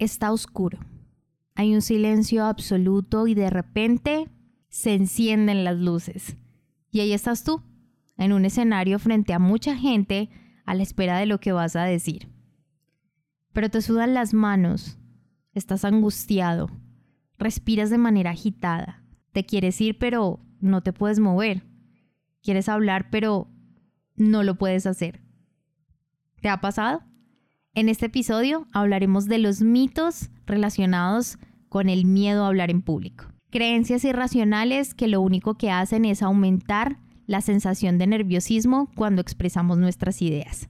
está oscuro. Hay un silencio absoluto y de repente se encienden las luces. Y ahí estás tú, en un escenario frente a mucha gente a la espera de lo que vas a decir. Pero te sudan las manos, estás angustiado, respiras de manera agitada, te quieres ir pero no te puedes mover, quieres hablar pero no lo puedes hacer. ¿Te ha pasado? En este episodio hablaremos de los mitos relacionados con el miedo a hablar en público. Creencias irracionales que lo único que hacen es aumentar la sensación de nerviosismo cuando expresamos nuestras ideas.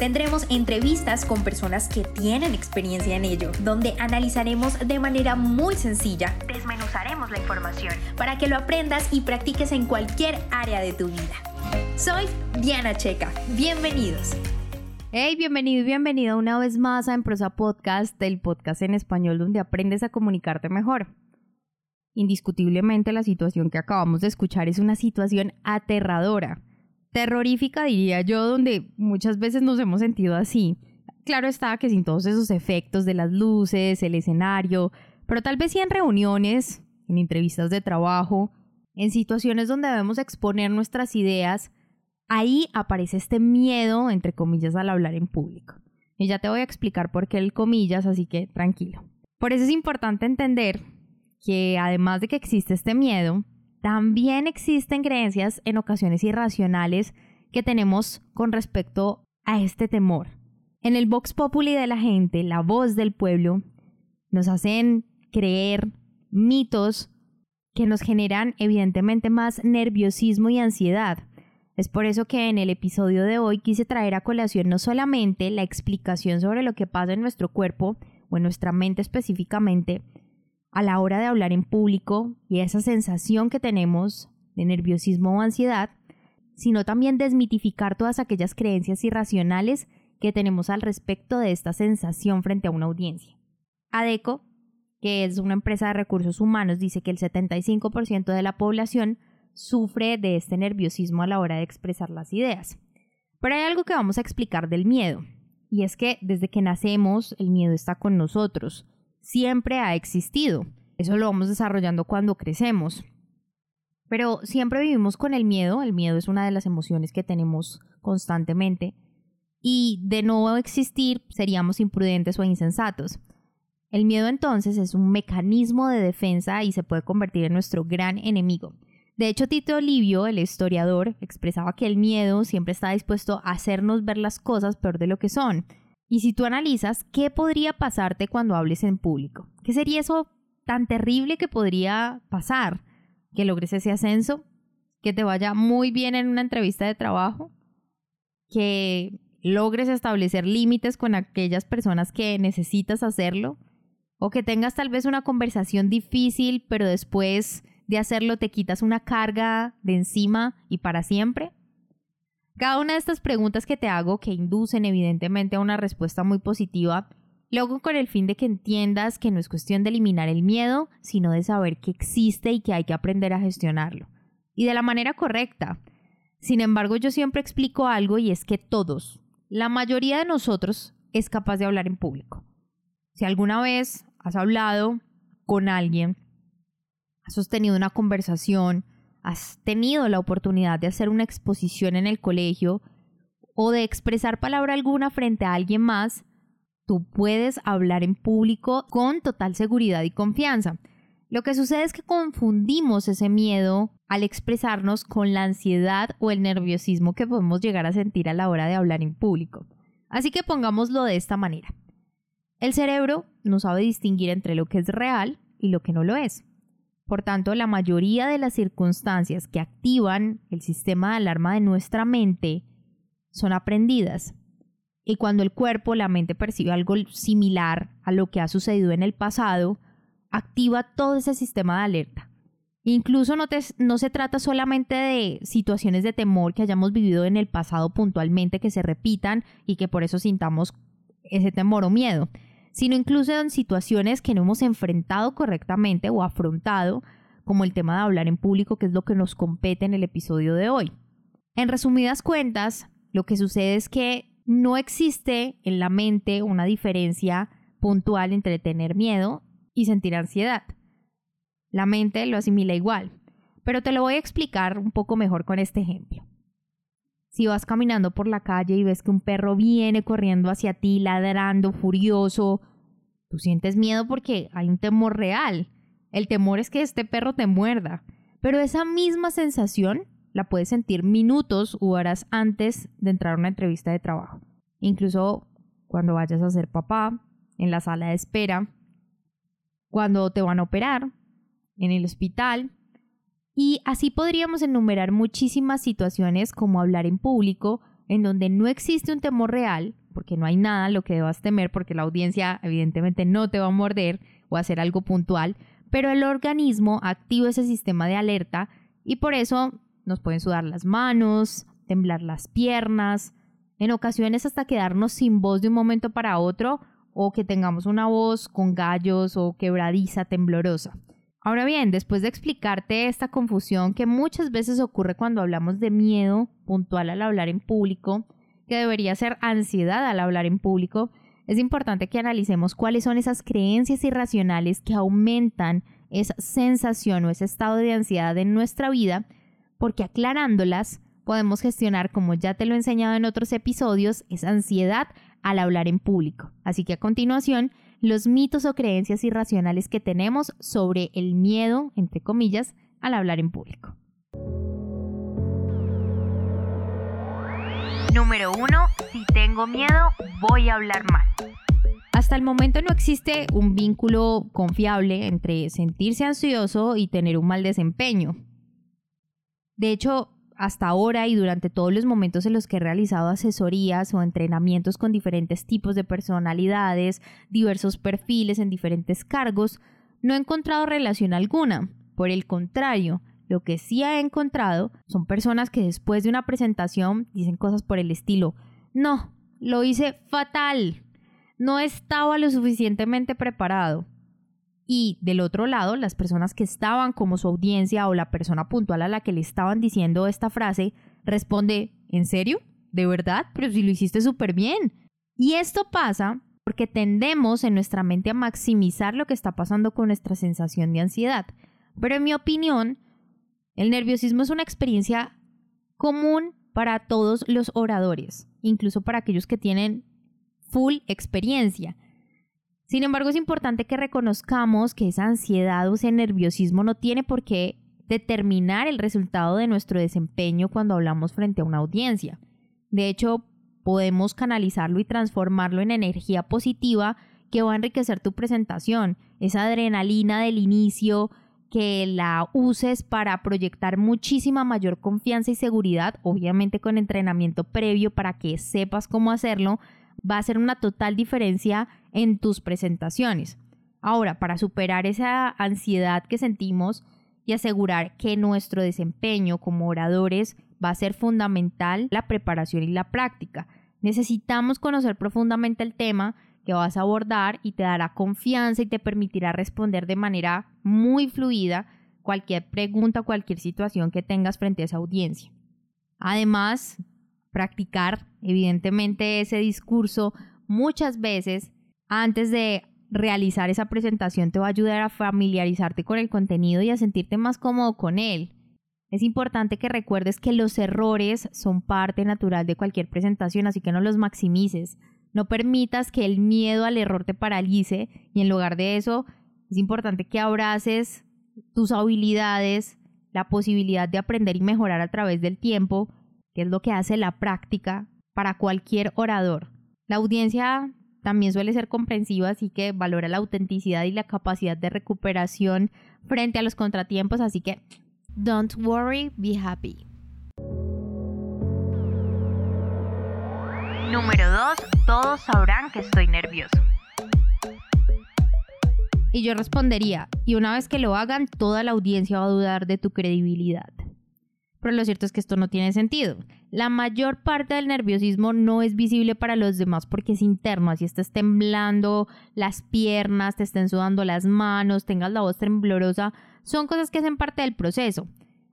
Tendremos entrevistas con personas que tienen experiencia en ello, donde analizaremos de manera muy sencilla, desmenuzaremos la información para que lo aprendas y practiques en cualquier área de tu vida. Soy Diana Checa. Bienvenidos. Hey, bienvenido y bienvenida una vez más a En Prosa Podcast, el podcast en español donde aprendes a comunicarte mejor. Indiscutiblemente la situación que acabamos de escuchar es una situación aterradora terrorífica, diría yo, donde muchas veces nos hemos sentido así. Claro está que sin todos esos efectos de las luces, el escenario, pero tal vez sí en reuniones, en entrevistas de trabajo, en situaciones donde debemos exponer nuestras ideas, ahí aparece este miedo, entre comillas, al hablar en público. Y ya te voy a explicar por qué el comillas, así que tranquilo. Por eso es importante entender que además de que existe este miedo, también existen creencias en ocasiones irracionales que tenemos con respecto a este temor. En el Vox Populi de la gente, la voz del pueblo, nos hacen creer mitos que nos generan evidentemente más nerviosismo y ansiedad. Es por eso que en el episodio de hoy quise traer a colación no solamente la explicación sobre lo que pasa en nuestro cuerpo o en nuestra mente específicamente, a la hora de hablar en público y esa sensación que tenemos de nerviosismo o ansiedad, sino también desmitificar todas aquellas creencias irracionales que tenemos al respecto de esta sensación frente a una audiencia. ADECO, que es una empresa de recursos humanos, dice que el 75% de la población sufre de este nerviosismo a la hora de expresar las ideas. Pero hay algo que vamos a explicar del miedo, y es que desde que nacemos el miedo está con nosotros siempre ha existido. Eso lo vamos desarrollando cuando crecemos. Pero siempre vivimos con el miedo. El miedo es una de las emociones que tenemos constantemente. Y de no existir seríamos imprudentes o insensatos. El miedo entonces es un mecanismo de defensa y se puede convertir en nuestro gran enemigo. De hecho, Tito Livio, el historiador, expresaba que el miedo siempre está dispuesto a hacernos ver las cosas peor de lo que son. Y si tú analizas, ¿qué podría pasarte cuando hables en público? ¿Qué sería eso tan terrible que podría pasar? ¿Que logres ese ascenso? ¿Que te vaya muy bien en una entrevista de trabajo? ¿Que logres establecer límites con aquellas personas que necesitas hacerlo? ¿O que tengas tal vez una conversación difícil, pero después de hacerlo te quitas una carga de encima y para siempre? Cada una de estas preguntas que te hago, que inducen evidentemente a una respuesta muy positiva, luego con el fin de que entiendas que no es cuestión de eliminar el miedo, sino de saber que existe y que hay que aprender a gestionarlo. Y de la manera correcta. Sin embargo, yo siempre explico algo y es que todos, la mayoría de nosotros, es capaz de hablar en público. Si alguna vez has hablado con alguien, has sostenido una conversación, has tenido la oportunidad de hacer una exposición en el colegio o de expresar palabra alguna frente a alguien más, tú puedes hablar en público con total seguridad y confianza. Lo que sucede es que confundimos ese miedo al expresarnos con la ansiedad o el nerviosismo que podemos llegar a sentir a la hora de hablar en público. Así que pongámoslo de esta manera. El cerebro no sabe distinguir entre lo que es real y lo que no lo es. Por tanto, la mayoría de las circunstancias que activan el sistema de alarma de nuestra mente son aprendidas. Y cuando el cuerpo, la mente percibe algo similar a lo que ha sucedido en el pasado, activa todo ese sistema de alerta. Incluso no, no, se trata solamente de situaciones de temor que hayamos vivido en el pasado puntualmente que se repitan y que por eso sintamos ese temor o miedo, sino incluso en situaciones que no hemos enfrentado correctamente o afrontado, como el tema de hablar en público, que es lo que nos compete en el episodio de hoy. En resumidas cuentas, lo que sucede es que no existe en la mente una diferencia puntual entre tener miedo y sentir ansiedad. La mente lo asimila igual, pero te lo voy a explicar un poco mejor con este ejemplo. Si vas caminando por la calle y ves que un perro viene corriendo hacia ti, ladrando, furioso, tú sientes miedo porque hay un temor real. El temor es que este perro te muerda. Pero esa misma sensación la puedes sentir minutos u horas antes de entrar a una entrevista de trabajo. Incluso cuando vayas a ser papá, en la sala de espera, cuando te van a operar, en el hospital. Y así podríamos enumerar muchísimas situaciones como hablar en público, en donde no existe un temor real, porque no hay nada lo que debas temer, porque la audiencia evidentemente no te va a morder o hacer algo puntual, pero el organismo activa ese sistema de alerta y por eso nos pueden sudar las manos, temblar las piernas, en ocasiones hasta quedarnos sin voz de un momento para otro o que tengamos una voz con gallos o quebradiza, temblorosa. Ahora bien, después de explicarte esta confusión que muchas veces ocurre cuando hablamos de miedo puntual al hablar en público, que debería ser ansiedad al hablar en público, es importante que analicemos cuáles son esas creencias irracionales que aumentan esa sensación o ese estado de ansiedad en nuestra vida, porque aclarándolas podemos gestionar, como ya te lo he enseñado en otros episodios, esa ansiedad al hablar en público. Así que a continuación los mitos o creencias irracionales que tenemos sobre el miedo, entre comillas, al hablar en público. Número 1. Si tengo miedo, voy a hablar mal. Hasta el momento no existe un vínculo confiable entre sentirse ansioso y tener un mal desempeño. De hecho, hasta ahora y durante todos los momentos en los que he realizado asesorías o entrenamientos con diferentes tipos de personalidades, diversos perfiles en diferentes cargos, no he encontrado relación alguna. Por el contrario, lo que sí he encontrado son personas que después de una presentación dicen cosas por el estilo, no, lo hice fatal, no estaba lo suficientemente preparado, y del otro lado, las personas que estaban como su audiencia o la persona puntual a la que le estaban diciendo esta frase responde, ¿en serio? ¿De verdad? Pero si lo hiciste súper bien. Y esto pasa porque tendemos en nuestra mente a maximizar lo que está pasando con nuestra sensación de ansiedad. Pero en mi opinión, el nerviosismo es una experiencia común para todos los oradores, incluso para aquellos que tienen full experiencia. Sin embargo, es importante que reconozcamos que esa ansiedad o ese nerviosismo no tiene por qué determinar el resultado de nuestro desempeño cuando hablamos frente a una audiencia. De hecho, podemos canalizarlo y transformarlo en energía positiva que va a enriquecer tu presentación, esa adrenalina del inicio, que la uses para proyectar muchísima mayor confianza y seguridad, obviamente con entrenamiento previo para que sepas cómo hacerlo, va a ser una total diferencia en tus presentaciones. Ahora, para superar esa ansiedad que sentimos y asegurar que nuestro desempeño como oradores va a ser fundamental la preparación y la práctica. Necesitamos conocer profundamente el tema que vas a abordar y te dará confianza y te permitirá responder de manera muy fluida cualquier pregunta cualquier situación que tengas frente a esa audiencia. Además, practicar evidentemente ese discurso muchas veces antes de realizar esa presentación te va a ayudar a familiarizarte con el contenido y a sentirte más cómodo con él. Es importante que recuerdes que los errores son parte natural de cualquier presentación, así que no los maximices. No permitas que el miedo al error te paralice y en lugar de eso es importante que abraces tus habilidades, la posibilidad de aprender y mejorar a través del tiempo que es lo que hace la práctica para cualquier orador. La audiencia también suele ser comprensiva, así que valora la autenticidad y la capacidad de recuperación frente a los contratiempos, así que don't worry, be happy. Número 2. Todos sabrán que estoy nervioso. Y yo respondería, y una vez que lo hagan, toda la audiencia va a dudar de tu credibilidad. Pero lo cierto es que esto no tiene sentido. La mayor parte del nerviosismo no es visible para los demás porque es interno, así estás temblando las piernas, te estén sudando las manos, tengas la voz temblorosa, son cosas que hacen parte del proceso.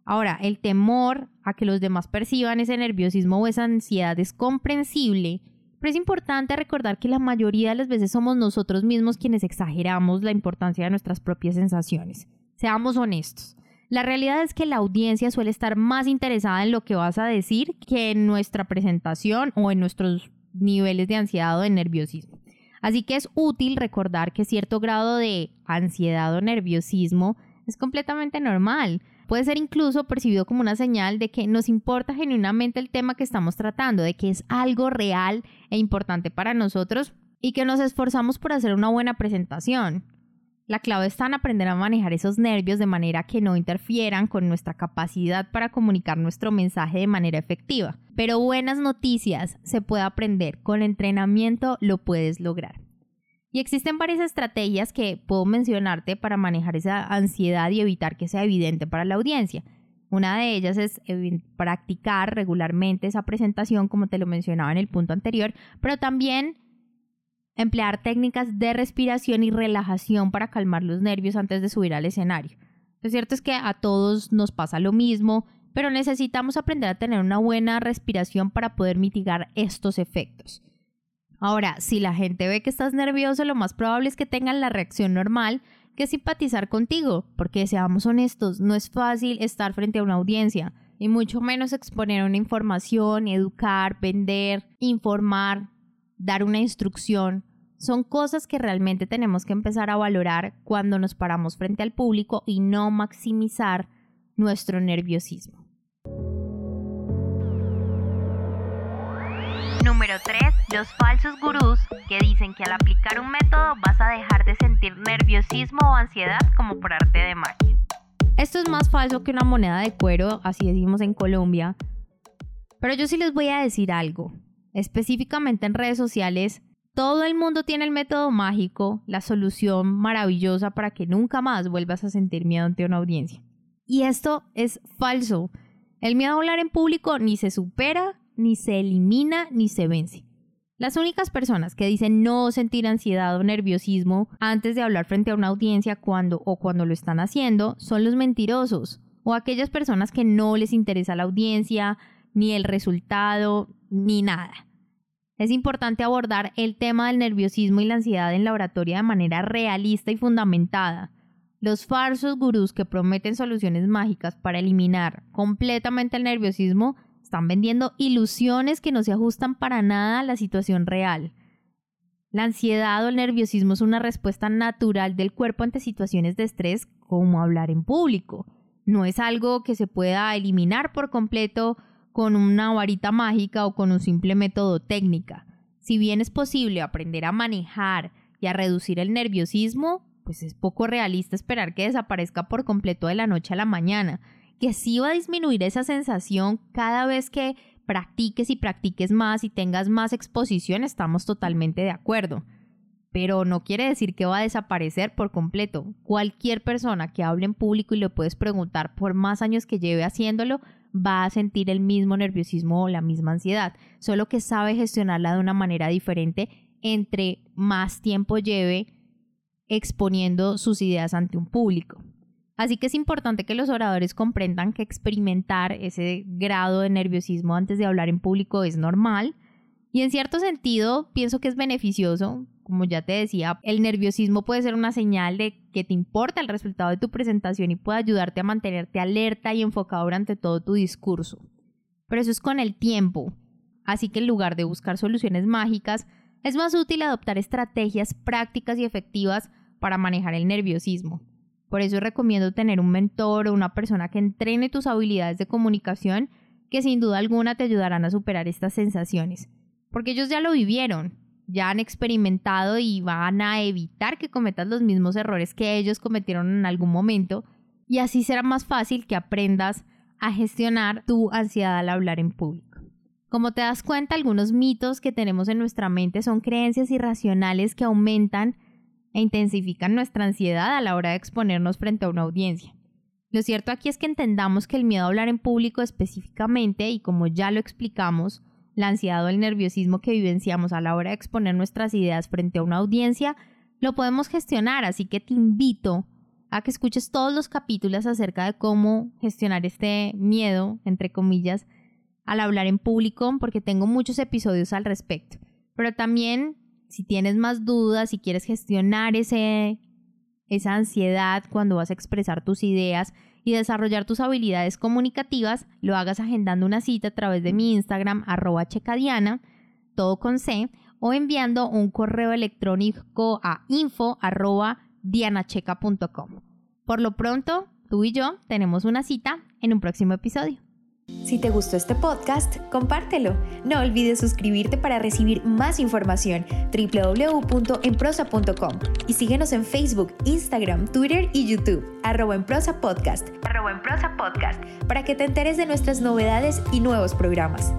Ahora, el temor a que los demás perciban ese nerviosismo o esa ansiedad es comprensible, pero es importante recordar que la mayoría de las veces somos nosotros mismos quienes exageramos la importancia de nuestras propias sensaciones. Seamos honestos. La realidad es que la audiencia suele estar más interesada en lo que vas a decir que en nuestra presentación o en nuestros niveles de ansiedad o de nerviosismo. Así que es útil recordar que cierto grado de ansiedad o nerviosismo es completamente normal. Puede ser incluso percibido como una señal de que nos importa genuinamente el tema que estamos tratando, de que es algo real e importante para nosotros y que nos esforzamos por hacer una buena presentación. La clave está en aprender a manejar esos nervios de manera que no interfieran con nuestra capacidad para comunicar nuestro mensaje de manera efectiva. Pero buenas noticias, se puede aprender, con entrenamiento lo puedes lograr. Y existen varias estrategias que puedo mencionarte para manejar esa ansiedad y evitar que sea evidente para la audiencia. Una de ellas es practicar regularmente esa presentación, como te lo mencionaba en el punto anterior, pero también emplear técnicas de respiración y relajación para calmar los nervios antes de subir al escenario. Lo cierto es que a todos nos pasa lo mismo, pero necesitamos aprender a tener una buena respiración para poder mitigar estos efectos. Ahora, si la gente ve que estás nervioso, lo más probable es que tengan la reacción normal, que simpatizar contigo, porque seamos honestos, no es fácil estar frente a una audiencia, y mucho menos exponer una información, educar, vender, informar, dar una instrucción son cosas que realmente tenemos que empezar a valorar cuando nos paramos frente al público y no maximizar nuestro nerviosismo. Número 3. Los falsos gurús que dicen que al aplicar un método vas a dejar de sentir nerviosismo o ansiedad como por arte de magia. Esto es más falso que una moneda de cuero, así decimos en Colombia. Pero yo sí les voy a decir algo. Específicamente en redes sociales, todo el mundo tiene el método mágico, la solución maravillosa para que nunca más vuelvas a sentir miedo ante una audiencia. Y esto es falso. El miedo a hablar en público ni se supera, ni se elimina, ni se vence. Las únicas personas que dicen no sentir ansiedad o nerviosismo antes de hablar frente a una audiencia cuando o cuando lo están haciendo son los mentirosos o aquellas personas que no les interesa la audiencia, ni el resultado, ni nada. Es importante abordar el tema del nerviosismo y la ansiedad en la oratoria de manera realista y fundamentada. Los falsos gurús que prometen soluciones mágicas para eliminar completamente el nerviosismo están vendiendo ilusiones que no se ajustan para nada a la situación real. La ansiedad o el nerviosismo es una respuesta natural del cuerpo ante situaciones de estrés como hablar en público. No es algo que se pueda eliminar por completo con una varita mágica o con un simple método técnica. Si bien es posible aprender a manejar y a reducir el nerviosismo, pues es poco realista esperar que desaparezca por completo de la noche a la mañana. Que sí va a disminuir esa sensación cada vez que practiques y practiques más y tengas más exposición, estamos totalmente de acuerdo. Pero no quiere decir que va a desaparecer por completo. Cualquier persona que hable en público y le puedes preguntar por más años que lleve haciéndolo, va a sentir el mismo nerviosismo o la misma ansiedad, solo que sabe gestionarla de una manera diferente entre más tiempo lleve exponiendo sus ideas ante un público. Así que es importante que los oradores comprendan que experimentar ese grado de nerviosismo antes de hablar en público es normal y en cierto sentido pienso que es beneficioso como ya te decía, el nerviosismo puede ser una señal de que te importa el resultado de tu presentación y puede ayudarte a mantenerte alerta y enfocado durante todo tu discurso. Pero eso es con el tiempo. Así que en lugar de buscar soluciones mágicas, es más útil adoptar estrategias prácticas y efectivas para manejar el nerviosismo. Por eso recomiendo tener un mentor o una persona que entrene tus habilidades de comunicación que sin duda alguna te ayudarán a superar estas sensaciones. Porque ellos ya lo vivieron, ya han experimentado y van a evitar que cometas los mismos errores que ellos cometieron en algún momento y así será más fácil que aprendas a gestionar tu ansiedad al hablar en público. Como te das cuenta, algunos mitos que tenemos en nuestra mente son creencias irracionales que aumentan e intensifican nuestra ansiedad a la hora de exponernos frente a una audiencia. Lo cierto aquí es que entendamos que el miedo a hablar en público específicamente, y como ya lo explicamos, la ansiedad o el nerviosismo que vivenciamos a la hora de exponer nuestras ideas frente a una audiencia, lo podemos gestionar, así que te invito a que escuches todos los capítulos acerca de cómo gestionar este miedo, entre comillas, al hablar en público, porque tengo muchos episodios al respecto. Pero también, si tienes más dudas, si quieres gestionar ese, esa ansiedad cuando vas a expresar tus ideas y desarrollar tus habilidades comunicativas, lo hagas agendando una cita a través de mi Instagram, arroba checadiana, todo con C, o enviando un correo electrónico a info arroba dianacheca.com. Por lo pronto, tú y yo tenemos una cita en un próximo episodio. Si te gustó este podcast, compártelo. No olvides suscribirte para recibir más información. www.enprosa.com y síguenos en Facebook, Instagram, Twitter y YouTube, arroba en prosa podcast, arroba en prosa podcast, para que te enteres de nuestras novedades y nuevos programas.